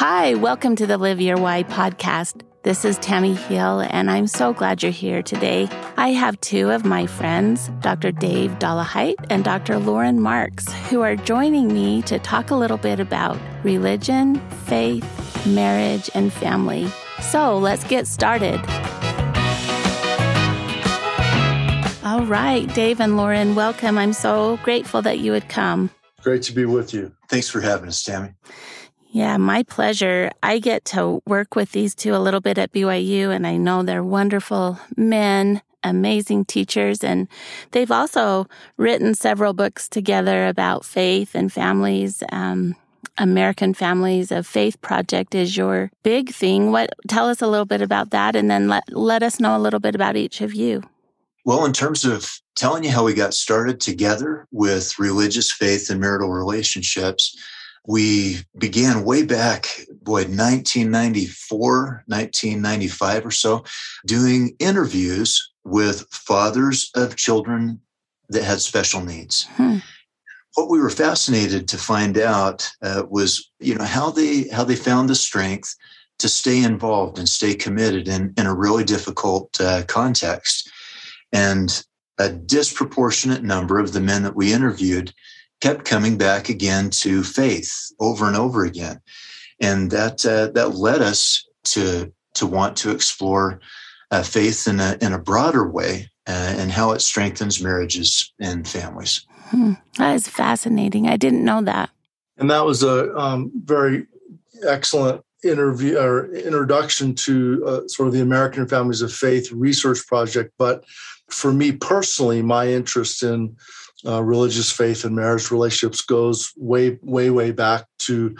Hi, welcome to the Live Your Why podcast. This is Tammy Hill, and I'm so glad you're here today. I have two of my friends, Dr. Dave Dollahite and Dr. Loren Marks, who are joining me to talk a little bit about religion, faith, marriage, and family. So let's get started. All right, Dave and Loren, welcome. I'm so grateful that you would come. Great to be with you. Thanks for having us, Tammy. Yeah, my pleasure. I get to work with these two a little bit at BYU, and I know they're wonderful men, amazing teachers, and they've also written several books together about faith and families. Um, American Families of Faith Project is your big thing. What tell us a little bit about that, and then let let us know a little bit about each of you. Well, in terms of telling you how we got started together with religious faith and marital relationships, we began way back, boy, 1994, 1995 or so, doing interviews with fathers of children that had special needs. Hmm. What we were fascinated to find out uh, was, you know, how they how they found the strength to stay involved and stay committed in, in a really difficult uh, context. And a disproportionate number of the men that we interviewed kept coming back again to faith over and over again, and that uh, that led us to to want to explore uh, faith in a in a broader way uh, and how it strengthens marriages and families. Hmm. That is fascinating. I didn't know that. And that was a um, very excellent interview or introduction to uh, sort of the American Families of Faith research project. But for me personally, my interest in uh, religious faith and marriage relationships goes way, way, way back to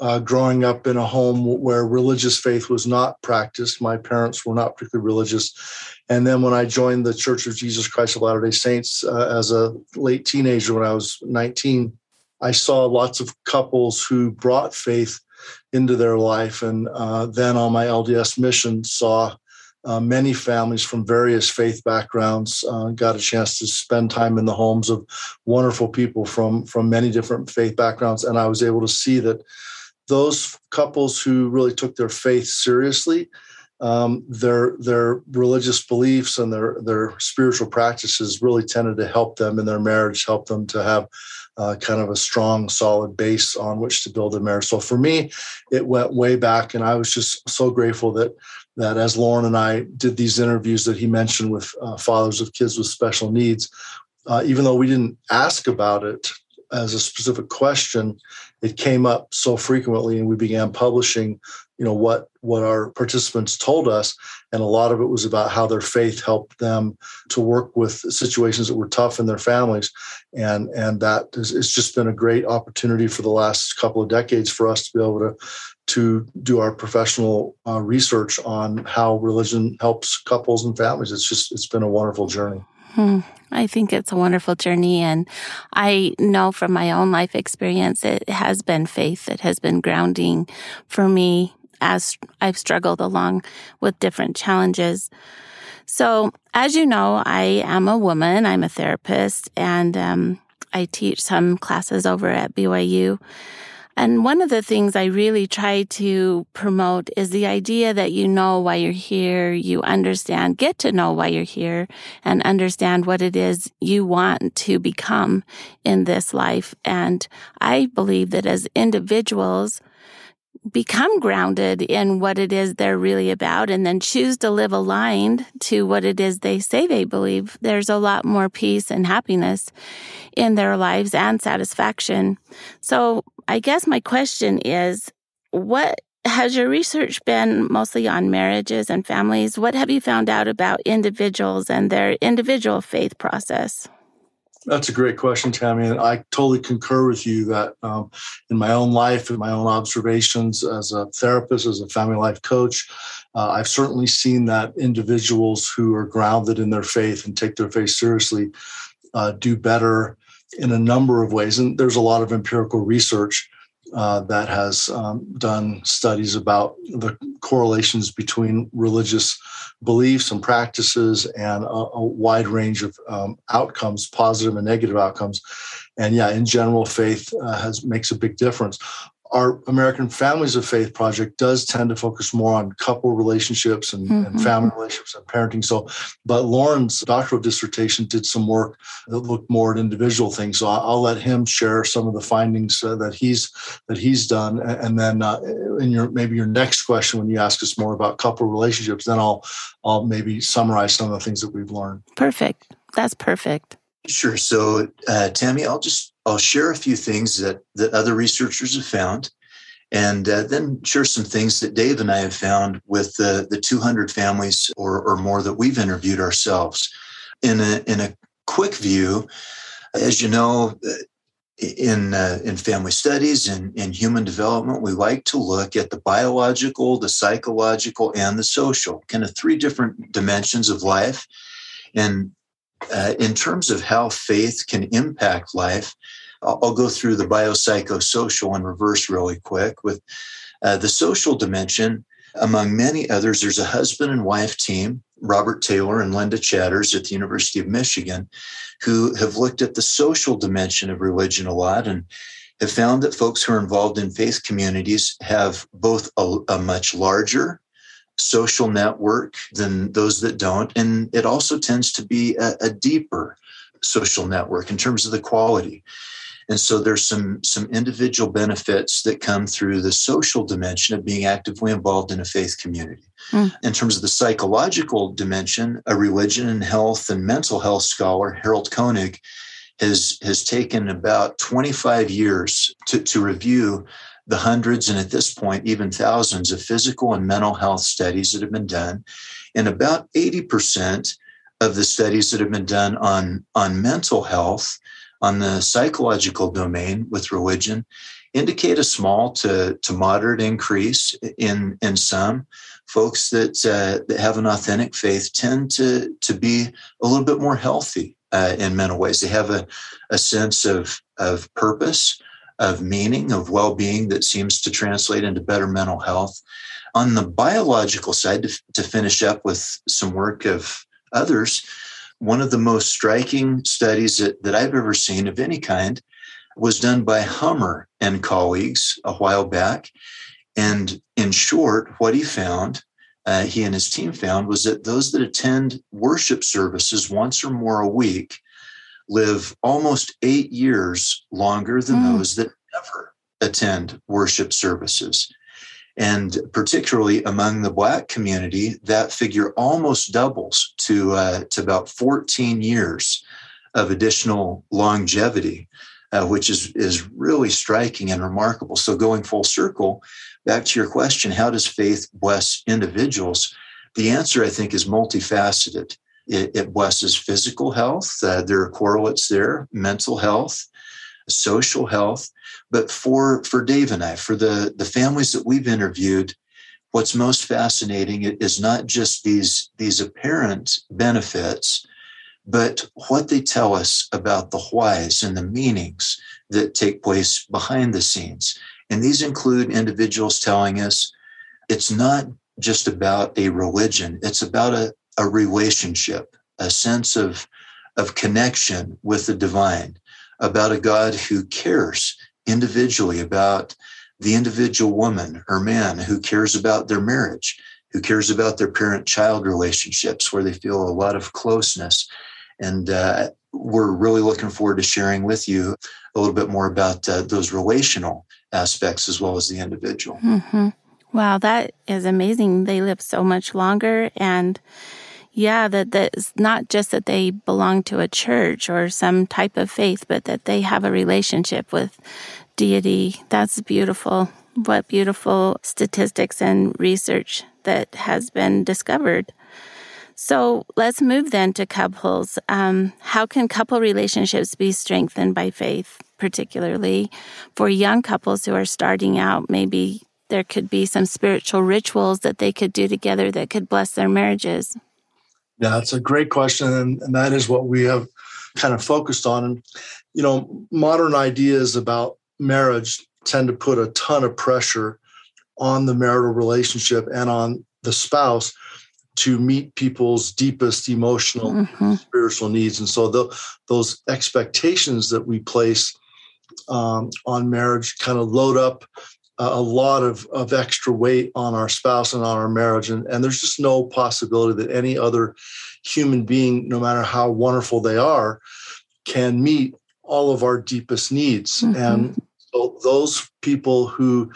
uh, growing up in a home where religious faith was not practiced. My parents were not particularly religious. And then when I joined the Church of Jesus Christ of Latter day Saints uh, as a late teenager, when I was 19, I saw lots of couples who brought faith into their life. And uh, then on my LDS mission, saw uh, many families from various faith backgrounds uh, got a chance to spend time in the homes of wonderful people from from many different faith backgrounds. And i was able to see that those couples who really took their faith seriously um, their their religious beliefs and their their spiritual practices really tended to help them in their marriage help them to have uh, kind of a strong solid base on which to build a marriage. So for me it went way back and i was just so grateful that that as Loren and I did these interviews that he mentioned with uh, fathers of kids with special needs, uh, even though we didn't ask about it as a specific question, it came up so frequently, and we began publishing. You know what what our participants told us, and a lot of it was about how their faith helped them to work with situations that were tough in their families, and and that is, it's just been a great opportunity for the last couple of decades for us to be able to to do our professional uh, research on how religion helps couples and families. It's just, it's been a wonderful journey. Hmm. I think it's a wonderful journey. And I know from my own life experience, it has been faith that has been grounding for me as I've struggled along with different challenges. So, as you know, I am a woman, I'm a therapist, and um, I teach some classes over at BYU. And one of the things I really try to promote is the idea that you know why you're here, you understand, get to know why you're here and understand what it is you want to become in this life. And I believe that as individuals, become grounded in what it is they're really about and then choose to live aligned to what it is they say they believe, there's a lot more peace and happiness in their lives and satisfaction. So I guess my question is what has your research been mostly on marriages and families? What have you found out about individuals and their individual faith process? That's a great question, Tammy. And I totally concur with you that um, in my own life, in my own observations as a therapist, as a family life coach, uh, I've certainly seen that individuals who are grounded in their faith and take their faith seriously uh, do better in a number of ways. And there's a lot of empirical research uh, that has um, done studies about the correlations between religious beliefs and practices and a, a wide range of um, outcomes, positive and negative outcomes. And yeah, in general, faith uh, has makes a big difference. Our American Families of Faith project does tend to focus more on couple relationships and, mm-hmm. and, family relationships and parenting. So, but Loren's doctoral dissertation did some work that looked more at individual things. So I'll, let him share some of the findings uh, that he's that he's done, and then uh, in your maybe your next question when you ask us more about couple relationships, then I'll I'll maybe summarize some of the things that we've learned. Perfect. That's perfect. Sure. So, uh, Tammy, I'll just I'll share a few things that that other researchers have found, and uh, then share some things that Dave and I have found with the the 200 families or or more that we've interviewed ourselves. In a in a quick view, as you know. Uh, in uh, in family studies and in human development, we like to look at the biological, the psychological, and the social, kind of three different dimensions of life. And uh, in terms of how faith can impact life, I'll, I'll, go through the biopsychosocial in reverse really quick. With uh, the social dimension, among many others, there's a husband and wife team, Robert Taylor and Linda Chatters at the University of Michigan, who have looked at the social dimension of religion a lot and have found that folks who are involved in faith communities have both a, a much larger social network than those that don't. And it also tends to be a, a deeper social network in terms of the quality. And so there's some some individual benefits that come through the social dimension of being actively involved in a faith community. Mm. In terms of the psychological dimension, a religion and health and mental health scholar, Harold Koenig, has has taken about 25 years to, to review the hundreds and at this point, even thousands of physical and mental health studies that have been done. And about 80% of the studies that have been done on, on mental health, on the psychological domain with religion, indicate a small to, to moderate increase in, in some. Folks that, uh, that have an authentic faith tend to, to be a little bit more healthy uh, in mental ways. They have a, a sense of, of purpose, of meaning, of well being that seems to translate into better mental health. On the biological side, to, to finish up with some work of others, one of the most striking studies that, that I've ever seen of any kind was done by Hummer and colleagues a while back. And in short, what he found, uh, he and his team found, was that those that attend worship services once or more a week live almost eight years longer than mm. those that never attend worship services. And particularly among the Black community, that figure almost doubles to, uh, to about 14 years of additional longevity, uh, which is, is really striking and remarkable. So, going full circle, back to your question how does faith bless individuals? The answer, I think, is multifaceted. It, it blesses physical health. Uh, there are correlates there, mental health, social health. But for, for Dave and I, for the, the families that we've interviewed, what's most fascinating is not just these, these apparent benefits, but what they tell us about the whys and the meanings that take place behind the scenes. And these include individuals telling us it's not just about a religion, it's about a, a relationship, a sense of, of connection with the divine, about a God who cares individually about the individual woman or man who cares about their marriage, who cares about their parent child relationships, where they feel a lot of closeness. And uh, we're really looking forward to sharing with you a little bit more about uh, those relational aspects as well as the individual. Mm-hmm. Wow, that is amazing. They live so much longer and yeah, that that's not just that they belong to a church or some type of faith, but that they have a relationship with deity. That's beautiful. What beautiful statistics and research that has been discovered. So let's move then to couples. Um, how can couple relationships be strengthened by faith, particularly for young couples who are starting out? Maybe there could be some spiritual rituals that they could do together that could bless their marriages. Yeah, it's a great question. And, and that is what we have kind of focused on. And, you know, modern ideas about marriage tend to put a ton of pressure on the marital relationship and on the spouse to meet people's deepest emotional mm-hmm. spiritual needs and so the, those expectations that we place um, on marriage kind of load up a lot of, of extra weight on our spouse and on our marriage. And, and there's just no possibility that any other human being, no matter how wonderful they are, can meet all of our deepest needs. Mm-hmm. And so those people who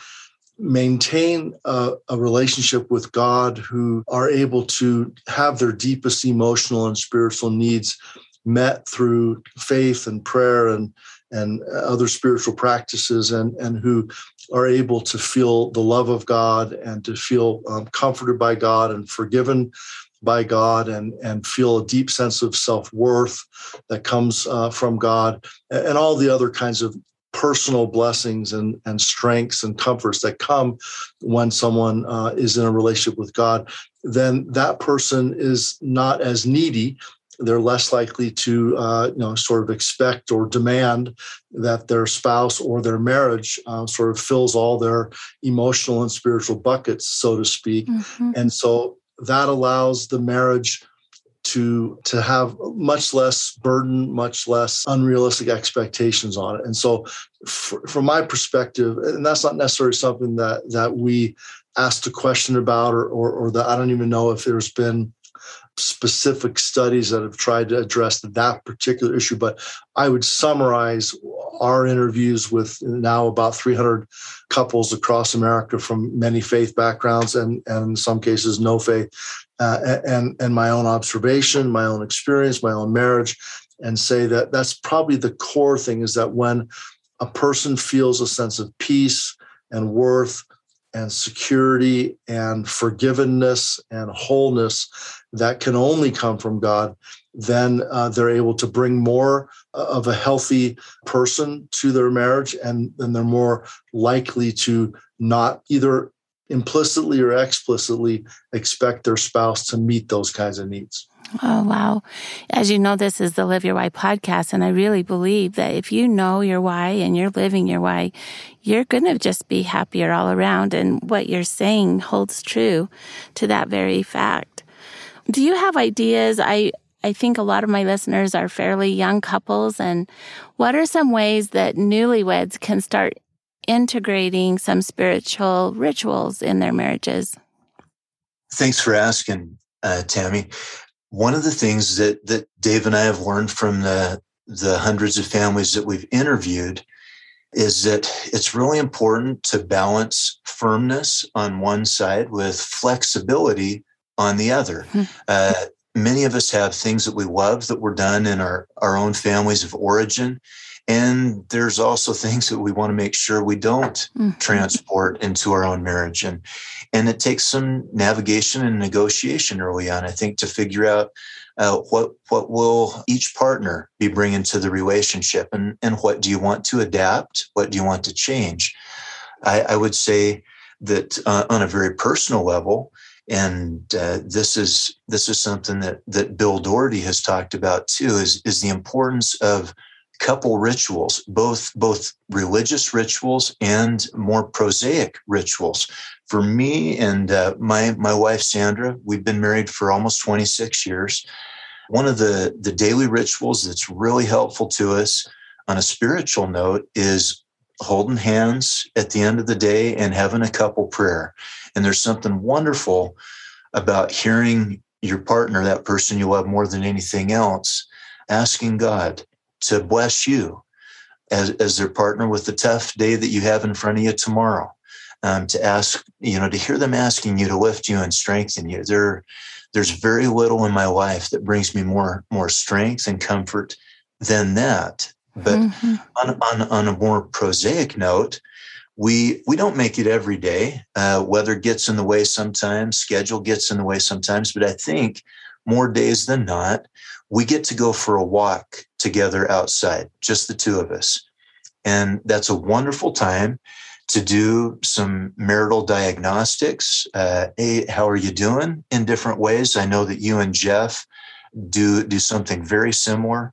maintain a, a, relationship with God, who are able to have their deepest emotional and spiritual needs met through faith and prayer and and other spiritual practices and and who are able to feel the love of God and to feel um, comforted by God and forgiven by God and and feel a deep sense of self-worth that comes uh, from God and all the other kinds of personal blessings and, and strengths and comforts that come when someone uh, is in a relationship with God, then that person is not as needy. They're less likely to, uh, you know, sort of expect or demand that their spouse or their marriage uh, sort of fills all their emotional and spiritual buckets, so to speak. Mm-hmm. And so that allows the marriage to to have much less burden much less unrealistic expectations on it and so for, from my perspective and that's not necessarily something that that we asked a question about or, or, or that i don't even know if there's been specific studies that have tried to address that particular issue but i would summarize our interviews with now about 300 couples across america from many faith backgrounds and, and in some cases no faith uh, and and my own observation, my own experience, my own marriage, and say that that's probably the core thing is that when a person feels a sense of peace and worth and security and forgiveness and wholeness that can only come from God, then uh, they're able to bring more uh, of a healthy person to their marriage, and then they're more likely to not either implicitly or explicitly expect their spouse to meet those kinds of needs. Oh, wow. As you know, this is the Live Your Why podcast. And I really believe that if you know your why and you're living your why, you're going to just be happier all around. And what you're saying holds true to that very fact. Do you have ideas? I, I think a lot of my listeners are fairly young couples. And what are some ways that newlyweds can start integrating some spiritual rituals in their marriages? Thanks for asking, uh, Tammy. One of the things that that Dave and I have learned from the the hundreds of families that we've interviewed is that it's really important to balance firmness on one side with flexibility on the other. Hmm. Uh, many of us have things that we love that were done in our, our own families of origin. And there's also things that we want to make sure we don't mm-hmm. transport into our own marriage. And, and it takes some navigation and negotiation early on, I think, to figure out uh, what what will each partner be bringing to the relationship, and and what do you want to adapt? What do you want to change? I, I would say that uh, on a very personal level, and uh, this is this is something that that Bill Doherty has talked about too, is is the importance of couple rituals, both both religious rituals and more prosaic rituals. For me and uh, my my wife Sandra, we've been married for almost 26 years. One of the the daily rituals that's really helpful to us on a spiritual note is holding hands at the end of the day and having a couple prayer. And there's something wonderful about hearing your partner, that person you love more than anything else, asking God to bless you as, as their partner with the tough day that you have in front of you tomorrow. Um, to ask, you know, to hear them asking you to lift you and strengthen you. There, there's very little in my life that brings me more more strength and comfort than that. But mm-hmm. on, on, on a more prosaic note, we we don't make it every day. Uh, weather gets in the way sometimes, schedule gets in the way sometimes. But I think more days than not, we get to go for a walk together outside, just the two of us. And that's a wonderful time to do some marital diagnostics. Uh, hey, how are you doing in different ways? I know that you and Jeff do do something very similar.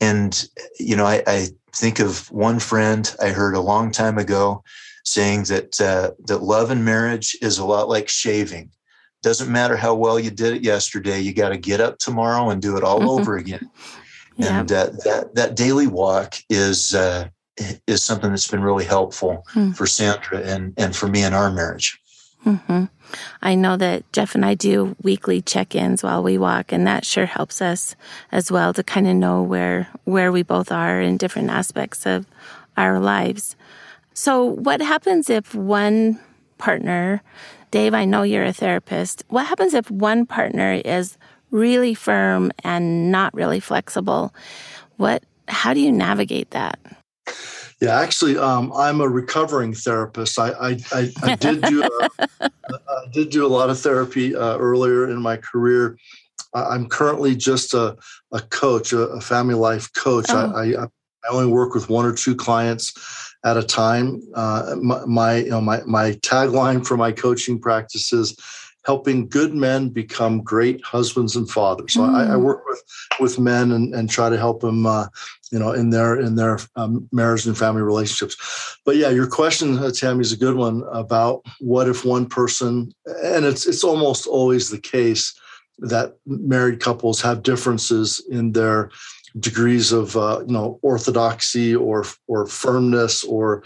And you know, I, I think of one friend I heard a long time ago saying that uh, that love and marriage is a lot like shaving. Doesn't matter how well you did it yesterday, you got to get up tomorrow and do it all mm-hmm. over again. Yeah. And uh, that that daily walk is uh, is something that's been really helpful hmm. for Sandra and, and for me in our marriage. Mm-hmm. I know that Jeff and I do weekly check-ins while we walk, and that sure helps us as well to kind of know where where we both are in different aspects of our lives. So, what happens if one partner, Dave? I know you're a therapist. What happens if one partner is really firm and not really flexible? What? How do you navigate that? Yeah, actually, um, I'm a recovering therapist. I I, I, I did do a, I did do a lot of therapy uh, earlier in my career. I'm currently just a, a coach, a, a family life coach. Oh. I, I, I only work with one or two clients at a time. Uh, my my, you know, my my tagline for my coaching practice is helping good men become great husbands and fathers. So mm. I, I, hmm. work with with men and, and try to help them, uh, you know, in their in their um, marriage and family relationships. But yeah, your question, uh, Tammy, is a good one about what if one person, and it's it's almost always the case that married couples have differences in their degrees of uh, you know orthodoxy or or firmness or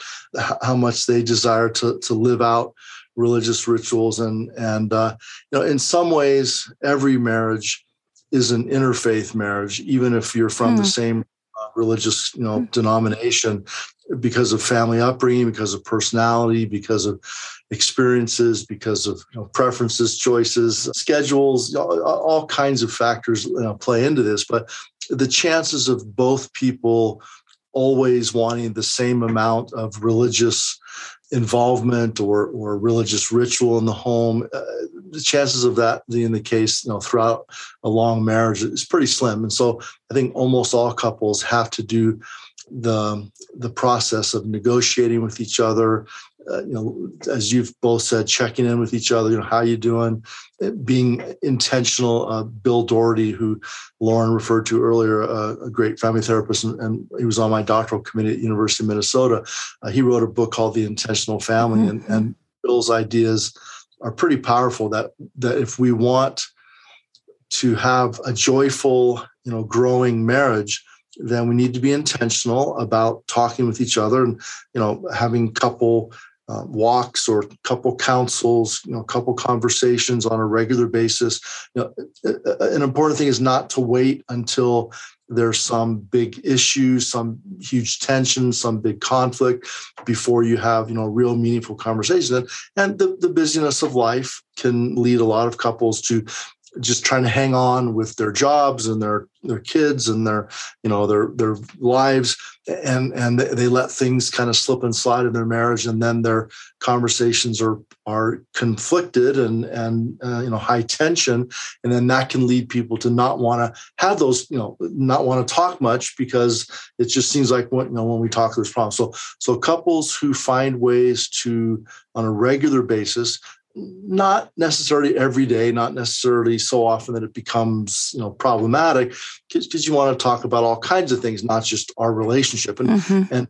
how much they desire to to live out religious rituals and and uh, you know in some ways every marriage is an interfaith marriage even if you're from mm. the hmm. same uh, religious you know mm. denomination because of family upbringing because of personality because of experiences because of you know, preferences choices schedules all, all kinds of factors you know, play into this but the chances of both people always wanting the same amount of religious involvement or or religious ritual in the home, uh, the chances of that being the case, you know, throughout a long marriage is pretty slim. And so, I think almost all couples have to do the the process of negotiating with each other, uh, you know, as you've both said, checking in with each other, you know, how you doing, being intentional. Uh, Bill Doherty, who Loren referred to earlier, uh, a great family therapist, and, and, he was on my doctoral committee at University of Minnesota. Uh, he wrote a book called The Intentional Family, mm-hmm. and, and Bill's ideas are pretty powerful. That that if we want to have a joyful, you know, growing marriage, then we need to be intentional about talking with each other and you know having couple uh, walks or couple councils, you know, couple conversations on a regular basis. You know, an important thing is not to wait until there's some big issue, some huge tension, some big conflict before you have, you know, real meaningful conversation. And, the, the busyness of life can lead a lot of couples to just trying to hang on with their jobs and their their kids and their you know their their lives. And and they let things kind of slip and slide in their marriage and then their conversations are are conflicted and and uh, you know high tension. And then that can lead people to not want to have those you know not want to talk much because it just seems like when, you know when we talk there's problems. So so couples who find ways to on a regular basis not necessarily every day, not necessarily so often that it becomes you know problematic, because you want to talk about all kinds of things, not just our relationship. And mm-hmm. and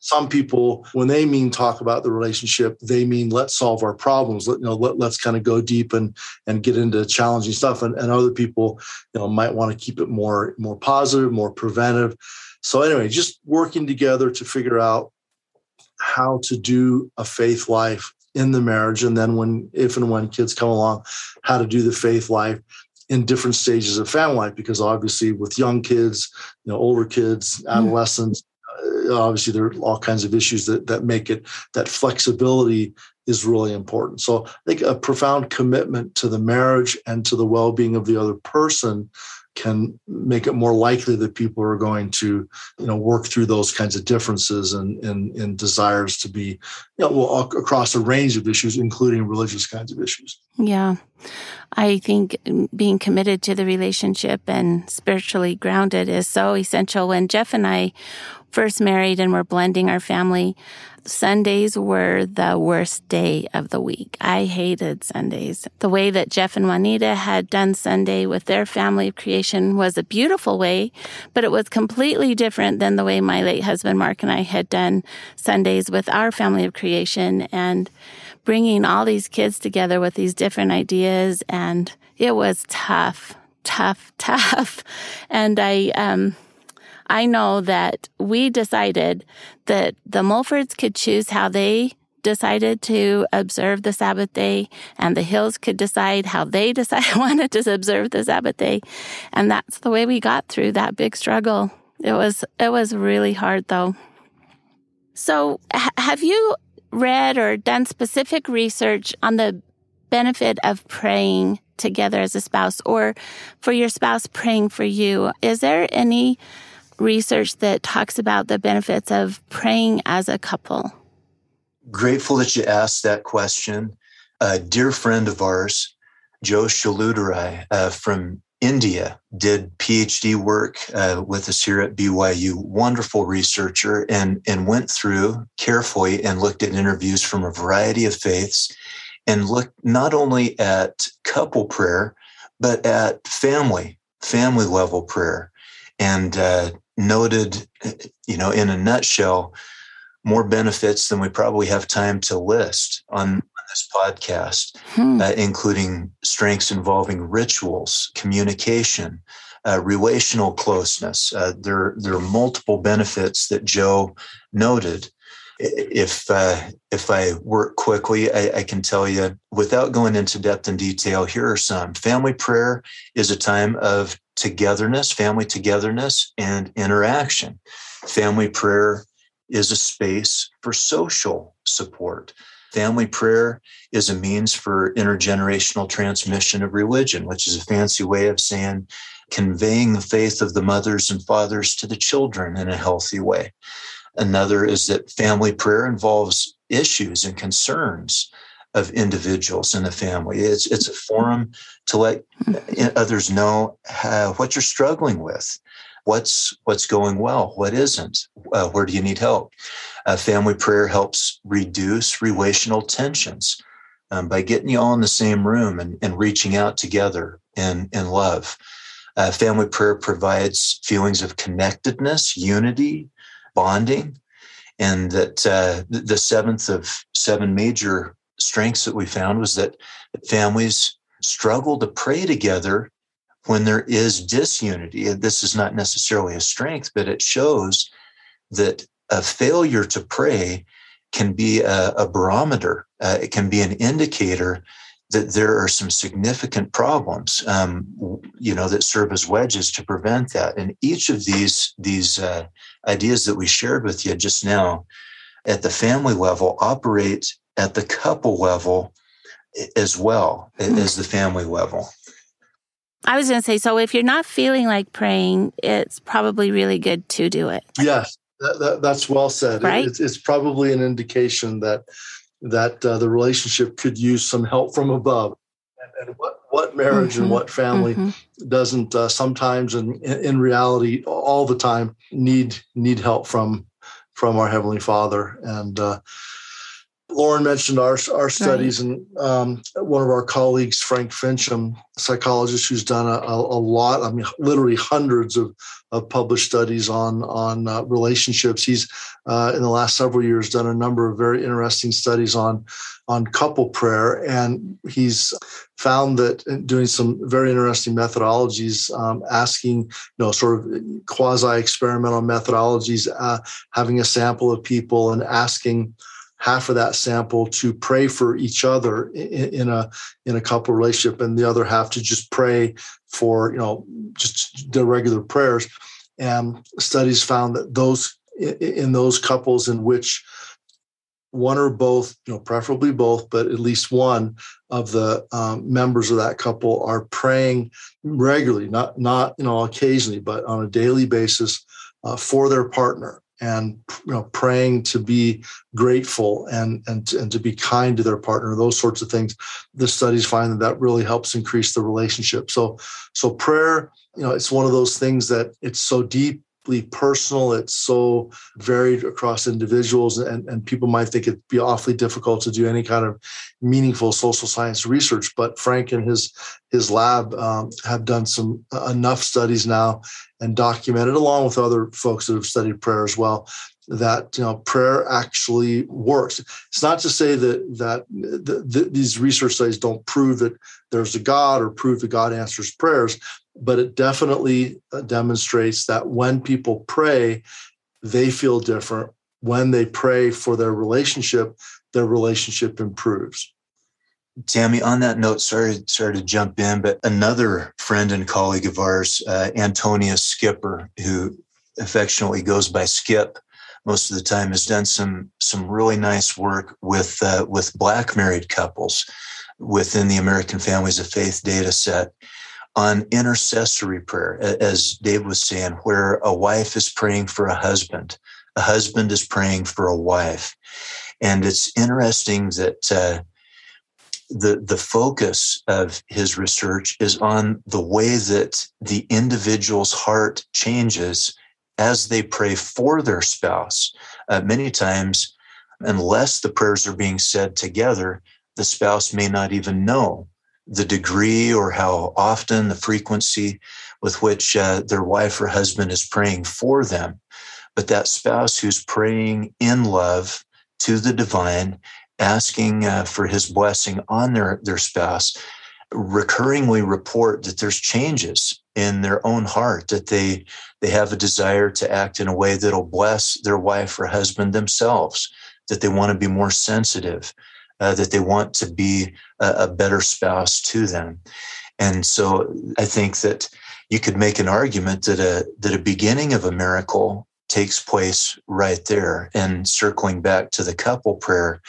some people, when they mean talk about the relationship, they mean let's solve our problems. Let you know, let, let's kind of go deep and and get into challenging stuff. And, and other people, you know, might want to keep it more more positive, more preventive. So anyway, just working together to figure out how to do a faith life in the marriage and then when if and when kids come along how to do the faith life in different stages of family life because obviously with young kids you know older kids adolescents mm. obviously there are all kinds of issues that that make it that flexibility is really important so i think a profound commitment to the marriage and to the well-being of the other person can make it more likely that people are going to you know work through those kinds of differences and and, and desires to be know well, across a range of issues including religious kinds of issues yeah i think being committed to the relationship and spiritually grounded is so essential when jeff and i first married and were blending our family Sundays were the worst day of the week. I hated Sundays. The way that Jeff and Juanita had done Sunday with their family of creation was a beautiful way, but it was completely different than the way my late husband Mark and I had done Sundays with our family of creation and bringing all these kids together with these different ideas. And it was tough, tough, tough. And I, um, I know that we decided that the Mulfords could choose how they decided to observe the Sabbath day, and the Hills could decide how they decided wanted to observe the Sabbath day, and that's the way we got through that big struggle. It was it was really hard though. So, have you read or done specific research on the benefit of praying together as a spouse, or for your spouse praying for you? Is there any research that talks about the benefits of praying as a couple? Grateful that you asked that question. A dear friend of ours, Joe Chelladurai uh, from India, did PhD work uh, with us here at BYU. Wonderful researcher, and and went through carefully and looked at interviews from a variety of faiths, and looked not only at couple prayer, but at family family level prayer, and uh, noted, you know, in a nutshell, more benefits than we probably have time to list on this podcast, hmm. uh, including strengths involving rituals, communication, uh, relational closeness. Uh, there, there are multiple benefits that Joe noted. If uh, if I work quickly, I, I can tell you without going into depth and detail. Here are some. Family prayer is a time of togetherness, family togetherness, and interaction. Family prayer is a space for social support. Family prayer is a means for intergenerational transmission of religion, which is a fancy way of saying conveying the faith of the mothers and fathers to the children in a healthy way. Another is that family prayer involves issues and concerns of individuals in the family. It's, it's a forum to let hmm. others know how, what you're struggling with what's what's going well what isn't? Uh, where do you need help? Uh, family prayer helps reduce relational tensions um, by getting you all in the same room and, and reaching out together in, in love. Uh, family prayer provides feelings of connectedness unity bonding and that uh, the seventh of seven major strengths that we found was that families struggle to pray together when there is disunity, this is not necessarily a strength, but it shows that a failure to pray can be a, a barometer. Uh, it can be an indicator that there are some significant problems, um, you know, that serve as wedges to prevent that. And each of these these uh, ideas that we shared with you just now, at the family level, operate at the couple level as well mm-hmm. as the family level. I was going to say, so if you're not feeling like praying, it's probably really good to do it. Yes, that, that, that's well said. Right? It's, it's, probably an indication that that uh, the relationship could use some help from above. And, and what, what marriage mm-hmm. and what family mm-hmm. doesn't uh, sometimes, and in reality, all the time, need need help from from our heavenly Father. And uh, Loren mentioned our our studies, right. and um, one of our colleagues, Frank Fincham, psychologist, who's done a, a, lot. I mean, literally hundreds of, of published studies on on uh, relationships. He's uh, in the last several years done a number of very interesting studies on on couple prayer, and he's found that doing some very interesting methodologies, um, asking you know sort of quasi experimental methodologies, uh, having a sample of people and asking half of that sample to pray for each other in, in, a in a couple relationship and the other half to just pray for you know just the regular prayers. And studies found that those in those couples in which one or both you know preferably both but at least one of the um, members of that couple are praying regularly not not you know occasionally but on a daily basis uh, for their partner and you know praying to be grateful and and and to be kind to their partner those sorts of things. The studies find that that really helps increase the relationship. So so prayer you know it's one of those things that it's so deep personal. It's so varied across individuals, and, and people might think it'd be awfully difficult to do any kind of meaningful social science research. But Frank and his his lab um, have done some uh, enough studies now and documented, along with other folks that have studied prayer as well, that you know prayer actually works. It's not to say that that the, the, these research studies don't prove that there's a God or prove that God answers prayers, but it definitely uh, demonstrates that when people pray, they feel different. When they pray for their relationship, their relationship improves. Tammy, on that note, sorry, sorry to jump in, but another friend and colleague of ours, uh, Antonius Skipper, who affectionately goes by Skip, most of the time has done some some really nice work with uh, with black married couples within the American Families of Faith data set on intercessory prayer, as Dave was saying, where a wife is praying for a husband, a husband is praying for a wife, and it's interesting that. Uh, the, the focus of his research is on the way that the individual's heart changes as they pray for their spouse. Uh, many times, unless the prayers are being said together, the spouse may not even know the degree or how often, the frequency with which uh, their wife or husband is praying for them. But that spouse who's praying in love to the divine, asking uh, for his blessing on their, their spouse, recurringly report that there's changes in their own heart that they they have a desire to act in a way that'll bless their wife or husband themselves that they want to be more sensitive uh, that they want to be a, a better spouse to them and so i think that you could make an argument that a that a beginning of a miracle takes place right there and circling back to the couple prayer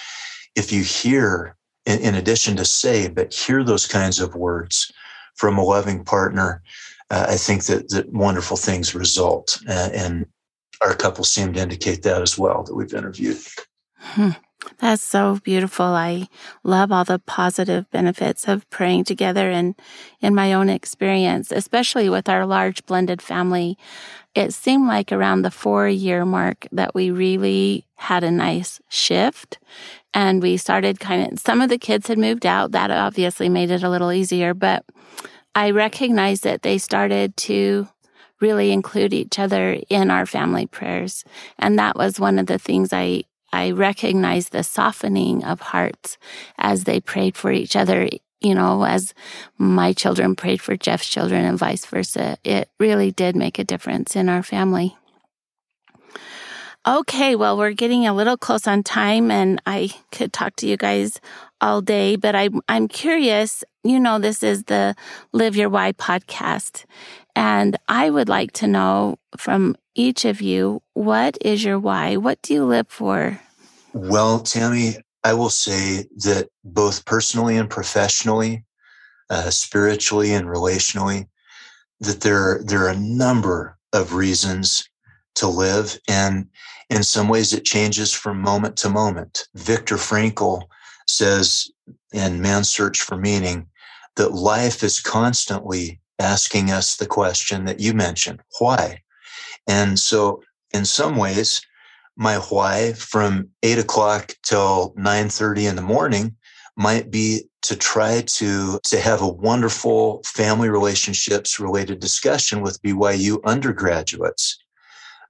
if you hear in, in addition to say, but hear those kinds of words from a loving partner, uh, I think that, that wonderful things result. Uh, and our couple seem to indicate that as well that we've interviewed. Hmm. That's so beautiful. I love all the positive benefits of praying together and in my own experience, especially with our large blended family. It seemed like around the four year mark that we really had a nice shift and we started kind of some of the kids had moved out that obviously made it a little easier but i recognized that they started to really include each other in our family prayers and that was one of the things i i recognized the softening of hearts as they prayed for each other you know as my children prayed for jeff's children and vice versa it really did make a difference in our family Okay, well, we're getting a little close on time and I could talk to you guys all day, but I, I'm curious. You know, this is the Live Your Why podcast. And I would like to know from each of you, what is your why? What do you live for? Well, Tammy, I will say that both personally and professionally, uh, spiritually and relationally, that there, there are a number of reasons to live. And in some ways, it changes from moment to moment. Viktor Frankl says in Man's Search for Meaning that life is constantly asking us the question that you mentioned why? And so, in some ways, my why from eight o'clock till 9.30 in the morning might be to try to to have a wonderful family relationships related discussion with byu undergraduates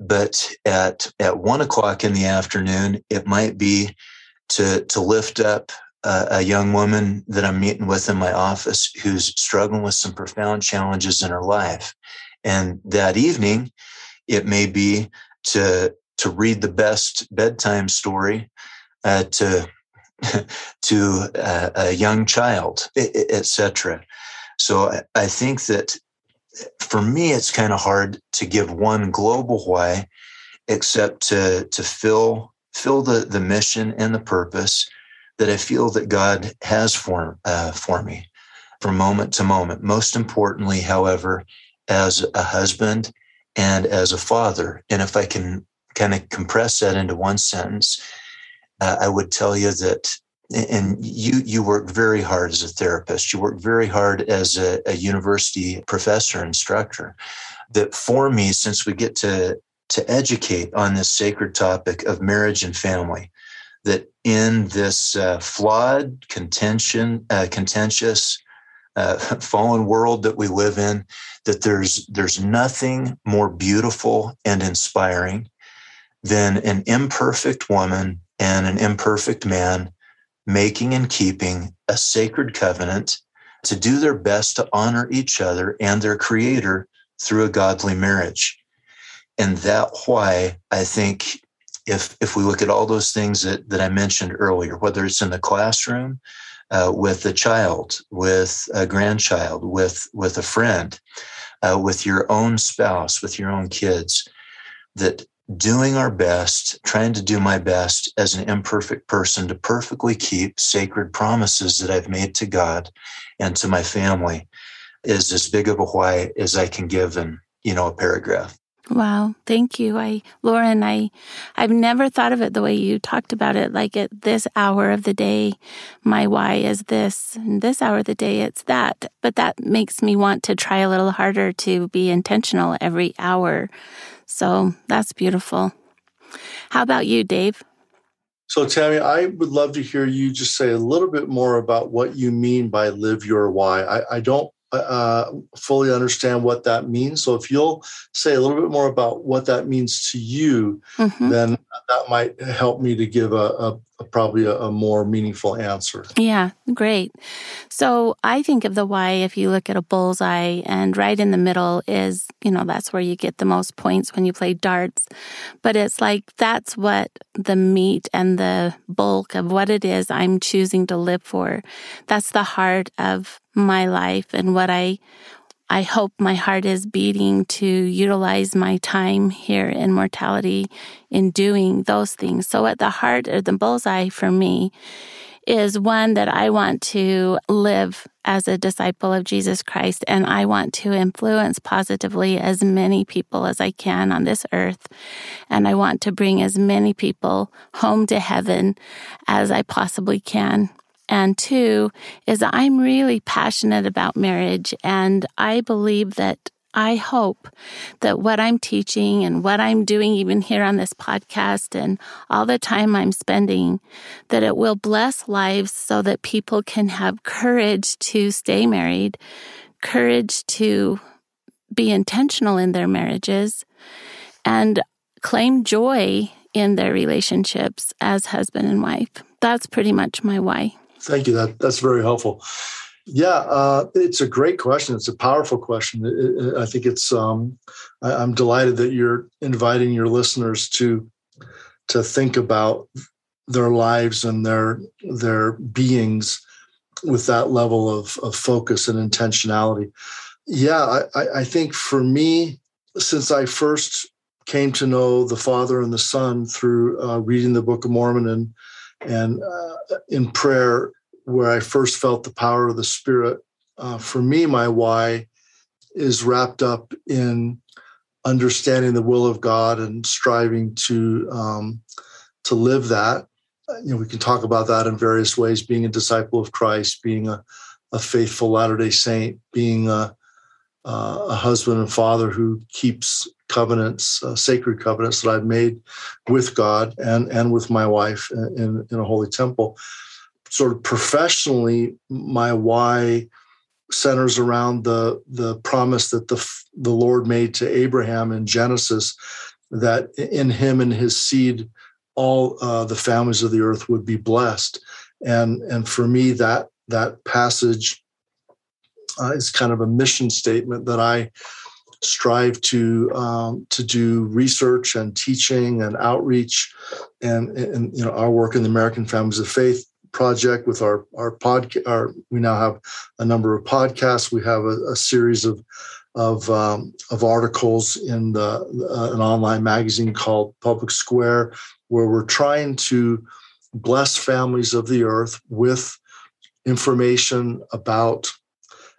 but at at one o'clock in the afternoon, it might be to to lift up a, a young woman that I'm meeting with in my office who's struggling with some profound challenges in her life, and that evening, it may be to to read the best bedtime story uh, to to uh, a young child, etc. So I think that for me, it's kind of hard to give one global why, except to to fill fill the the mission and the purpose that I feel that God has for uh, for me from moment to moment. Most importantly, however, as a husband and as a father, and if I can kind of compress that into one sentence, uh, I would tell you that and you you work very hard as a therapist. You work very hard as a, a, university professor instructor. That for me since we get to to educate on this sacred topic of marriage and family that in this uh, flawed contention uh, contentious uh, fallen world that we live in that there's there's nothing more beautiful and inspiring than an imperfect woman and an imperfect man making and keeping a sacred covenant to do their best to honor each other and their creator through a godly marriage. And that why I think if if we look at all those things that, that I mentioned earlier, whether it's in the classroom, uh, with a child, with a grandchild, with with a friend, uh, with your own spouse, with your own kids, that doing our best, trying to do my best as an imperfect person to perfectly keep sacred promises that I've made to God and to my family is as big of a why as I can give in, you know, a paragraph. Wow, thank you. I Loren, I I've never thought of it the way you talked about it like at this hour of the day my why is this and this hour of the day it's that. But that makes me want to try a little harder to be intentional every hour. So, that's beautiful. How about you, Dave? So, Tammy, I would love to hear you just say a little bit more about what you mean by live your why. I, I don't uh, fully understand what that means. So if you'll say a little bit more about what that means to you, mm-hmm. then that might help me to give a, a, a probably a, a, more meaningful answer. Yeah, great. So I think of the why if you look at a bullseye, and right in the middle is, you know, that's where you get the most points when you play darts. But it's like that's what the meat and the bulk of what it is I'm choosing to live for. That's the heart of my life and what I I hope my heart is beating to utilize my time here in mortality in doing those things. So at the heart or the bullseye for me is one that I want to live as a disciple of Jesus Christ and I want to influence positively as many people as I can on this earth. And I want to bring as many people home to heaven as I possibly can. And two is I'm really passionate about marriage. And I believe that I hope that what I'm teaching and what I'm doing, even here on this podcast and all the time I'm spending, that it will bless lives so that people can have courage to stay married, courage to be intentional in their marriages, and claim joy in their relationships as husband and wife. That's pretty much my why. Thank you. That that's very helpful. Yeah, uh, it's a great question. It's a powerful question. It, it, I think it's. Um, I, am delighted that you're inviting your listeners to to think about their lives and their their beings with that level of, of focus and intentionality. Yeah, I, I think for me, since I first came to know the Father and the Son through uh, reading the Book of Mormon and and uh, in prayer where I first felt the power of the Spirit. Uh, for me, my why is wrapped up in understanding the will of God and striving to um, to live that. You know, we can talk about that in various ways: being a disciple of Christ, being a, a faithful Latter Day Saint, being a, a husband and father who keeps covenants, uh, sacred covenants that I've made with God and and with my wife in, in a holy temple. Sort of professionally, my why centers around the the promise that the the Lord made to Abraham in Genesis that in him and his seed all uh, the families of the earth would be blessed and and for me that that passage uh, is kind of a mission statement that I strive to um, to do research and teaching and outreach, and, and you know our work in the American Families of Faith project with our our podcast. Our we now have a number of podcasts. We have a, a series of of um, of articles in the uh, an online magazine called Public Square, where we're trying to bless families of the earth with information about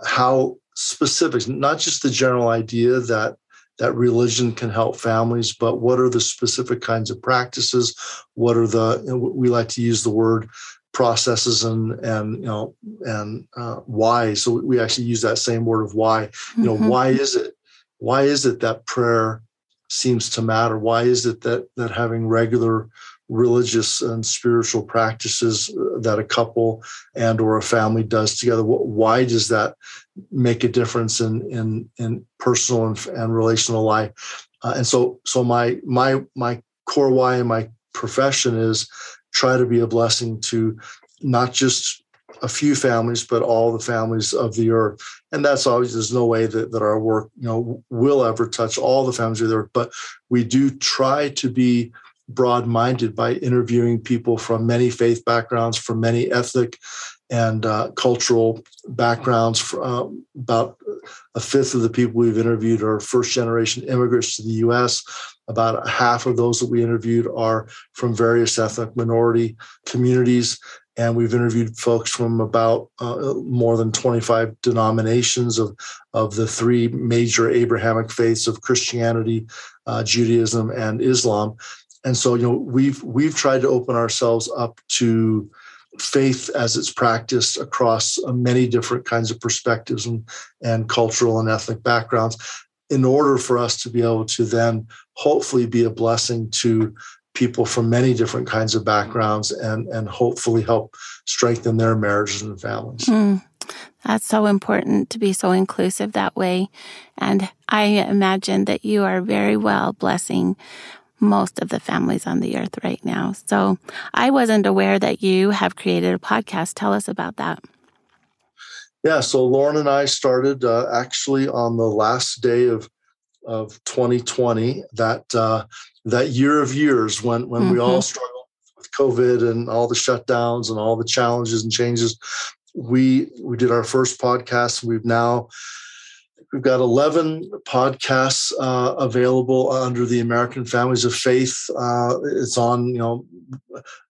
how specifics, not just the general idea that that religion can help families, but what are the specific kinds of practices? What are the we like to use the word processes and and you know and uh, why? So we actually use that same word of why. You know, mm-hmm. why is it? Why is it that prayer seems to matter? Why is it that that having regular religious and spiritual practices that a couple and or a family does together why does that make a difference in in in personal and, and relational life uh, and so so my my my core why in my profession is try to be a blessing to not just a few families, but all the families of the earth. And that's always there's no way that, that our work, you know, will ever touch all the families of the earth. But we do try to be broad-minded by interviewing people from many faith backgrounds, from many ethnic and uh, cultural backgrounds. Um, about a fifth of the people we've interviewed are first-generation immigrants to the U.S. About half of those that we interviewed are from various ethnic minority communities and we've interviewed folks from about uh, more than 25 denominations of, of the three major Abrahamic faiths of Christianity, uh, Judaism, and Islam. And so, you know, we've we've tried to open ourselves up to faith as it's practiced across uh, many different kinds of perspectives and, and cultural and ethnic backgrounds in order for us to be able to then hopefully be a blessing to people from many different kinds of backgrounds and and hopefully help strengthen their marriages and families. Mm, that's so important to be so inclusive that way. And I imagine that you are very well blessing most of the families on the earth right now. So I wasn't aware that you have created a podcast. Tell us about that. Yeah, so Loren and I started uh, actually on the last day of of 2020. That uh, that year of years when when mm-hmm. we all mm-hmm. struggled with COVID and all the shutdowns and all the challenges and changes. We we did our first podcast. We've now we've got 11 podcasts uh, available under the American Families of Faith. Uh, it's on, you know,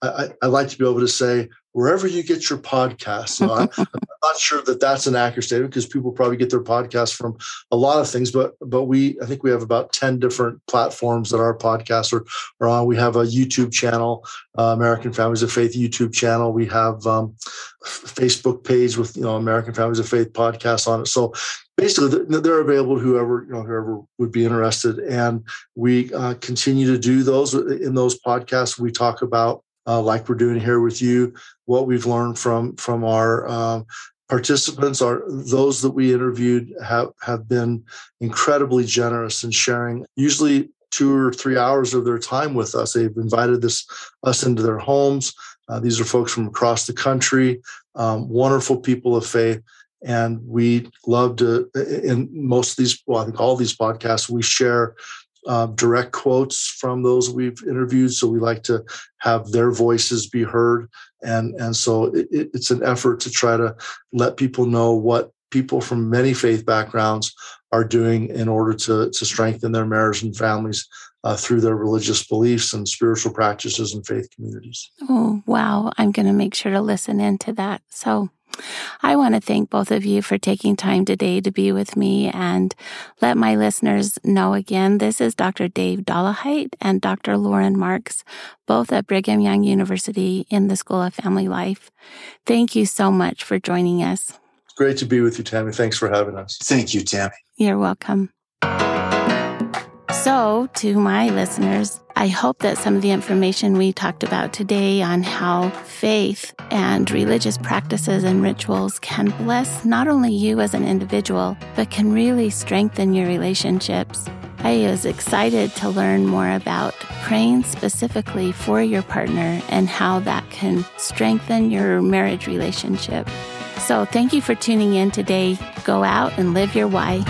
I, I, like to be able to say wherever you get your podcasts. You know, I, am not sure that that's an accurate statement because people probably get their podcasts from a lot of things, but but we I think we have about ten different platforms that our podcasts are, are on. We have a YouTube channel, uh, American Families of Faith YouTube channel. We have um, Facebook page with you know American Families of Faith podcast on it. So basically they're available to whoever you know whoever would be interested and we uh, continue to do those in those podcasts we talk about uh, like we're doing here with you, what we've learned from from our um, participants are those that we interviewed have have been incredibly generous in sharing usually two or three hours of their time with us. They've invited this us into their homes. Uh, these are folks from across the country um, wonderful people of faith. And we love to in most of these well i think all these podcasts we share uh, direct quotes from those we've interviewed. So we like to have their voices be heard. And, and so it, it's an effort to try to let people know what people from many faith backgrounds are doing in order to, to strengthen their marriage and families uh, through their religious beliefs and spiritual practices and faith communities. Oh, wow. I'm going to make sure to listen into that. So I want to thank both of you for taking time today to be with me and let my listeners know again this is Dr. Dave Dollahite and Dr. Loren Marks, both at Brigham Young University in the School of Family Life. Thank you so much for joining us. It's great to be with you, Tammy. Thanks for having us. Thank you, Tammy. You're welcome. So, to my listeners, I hope that some of the information we talked about today on how faith and religious practices and rituals can bless not only you as an individual, but can really strengthen your relationships. I was excited to learn more about praying specifically for your partner and how that can strengthen your marriage relationship. So, thank you for tuning in today. Go out and live your why.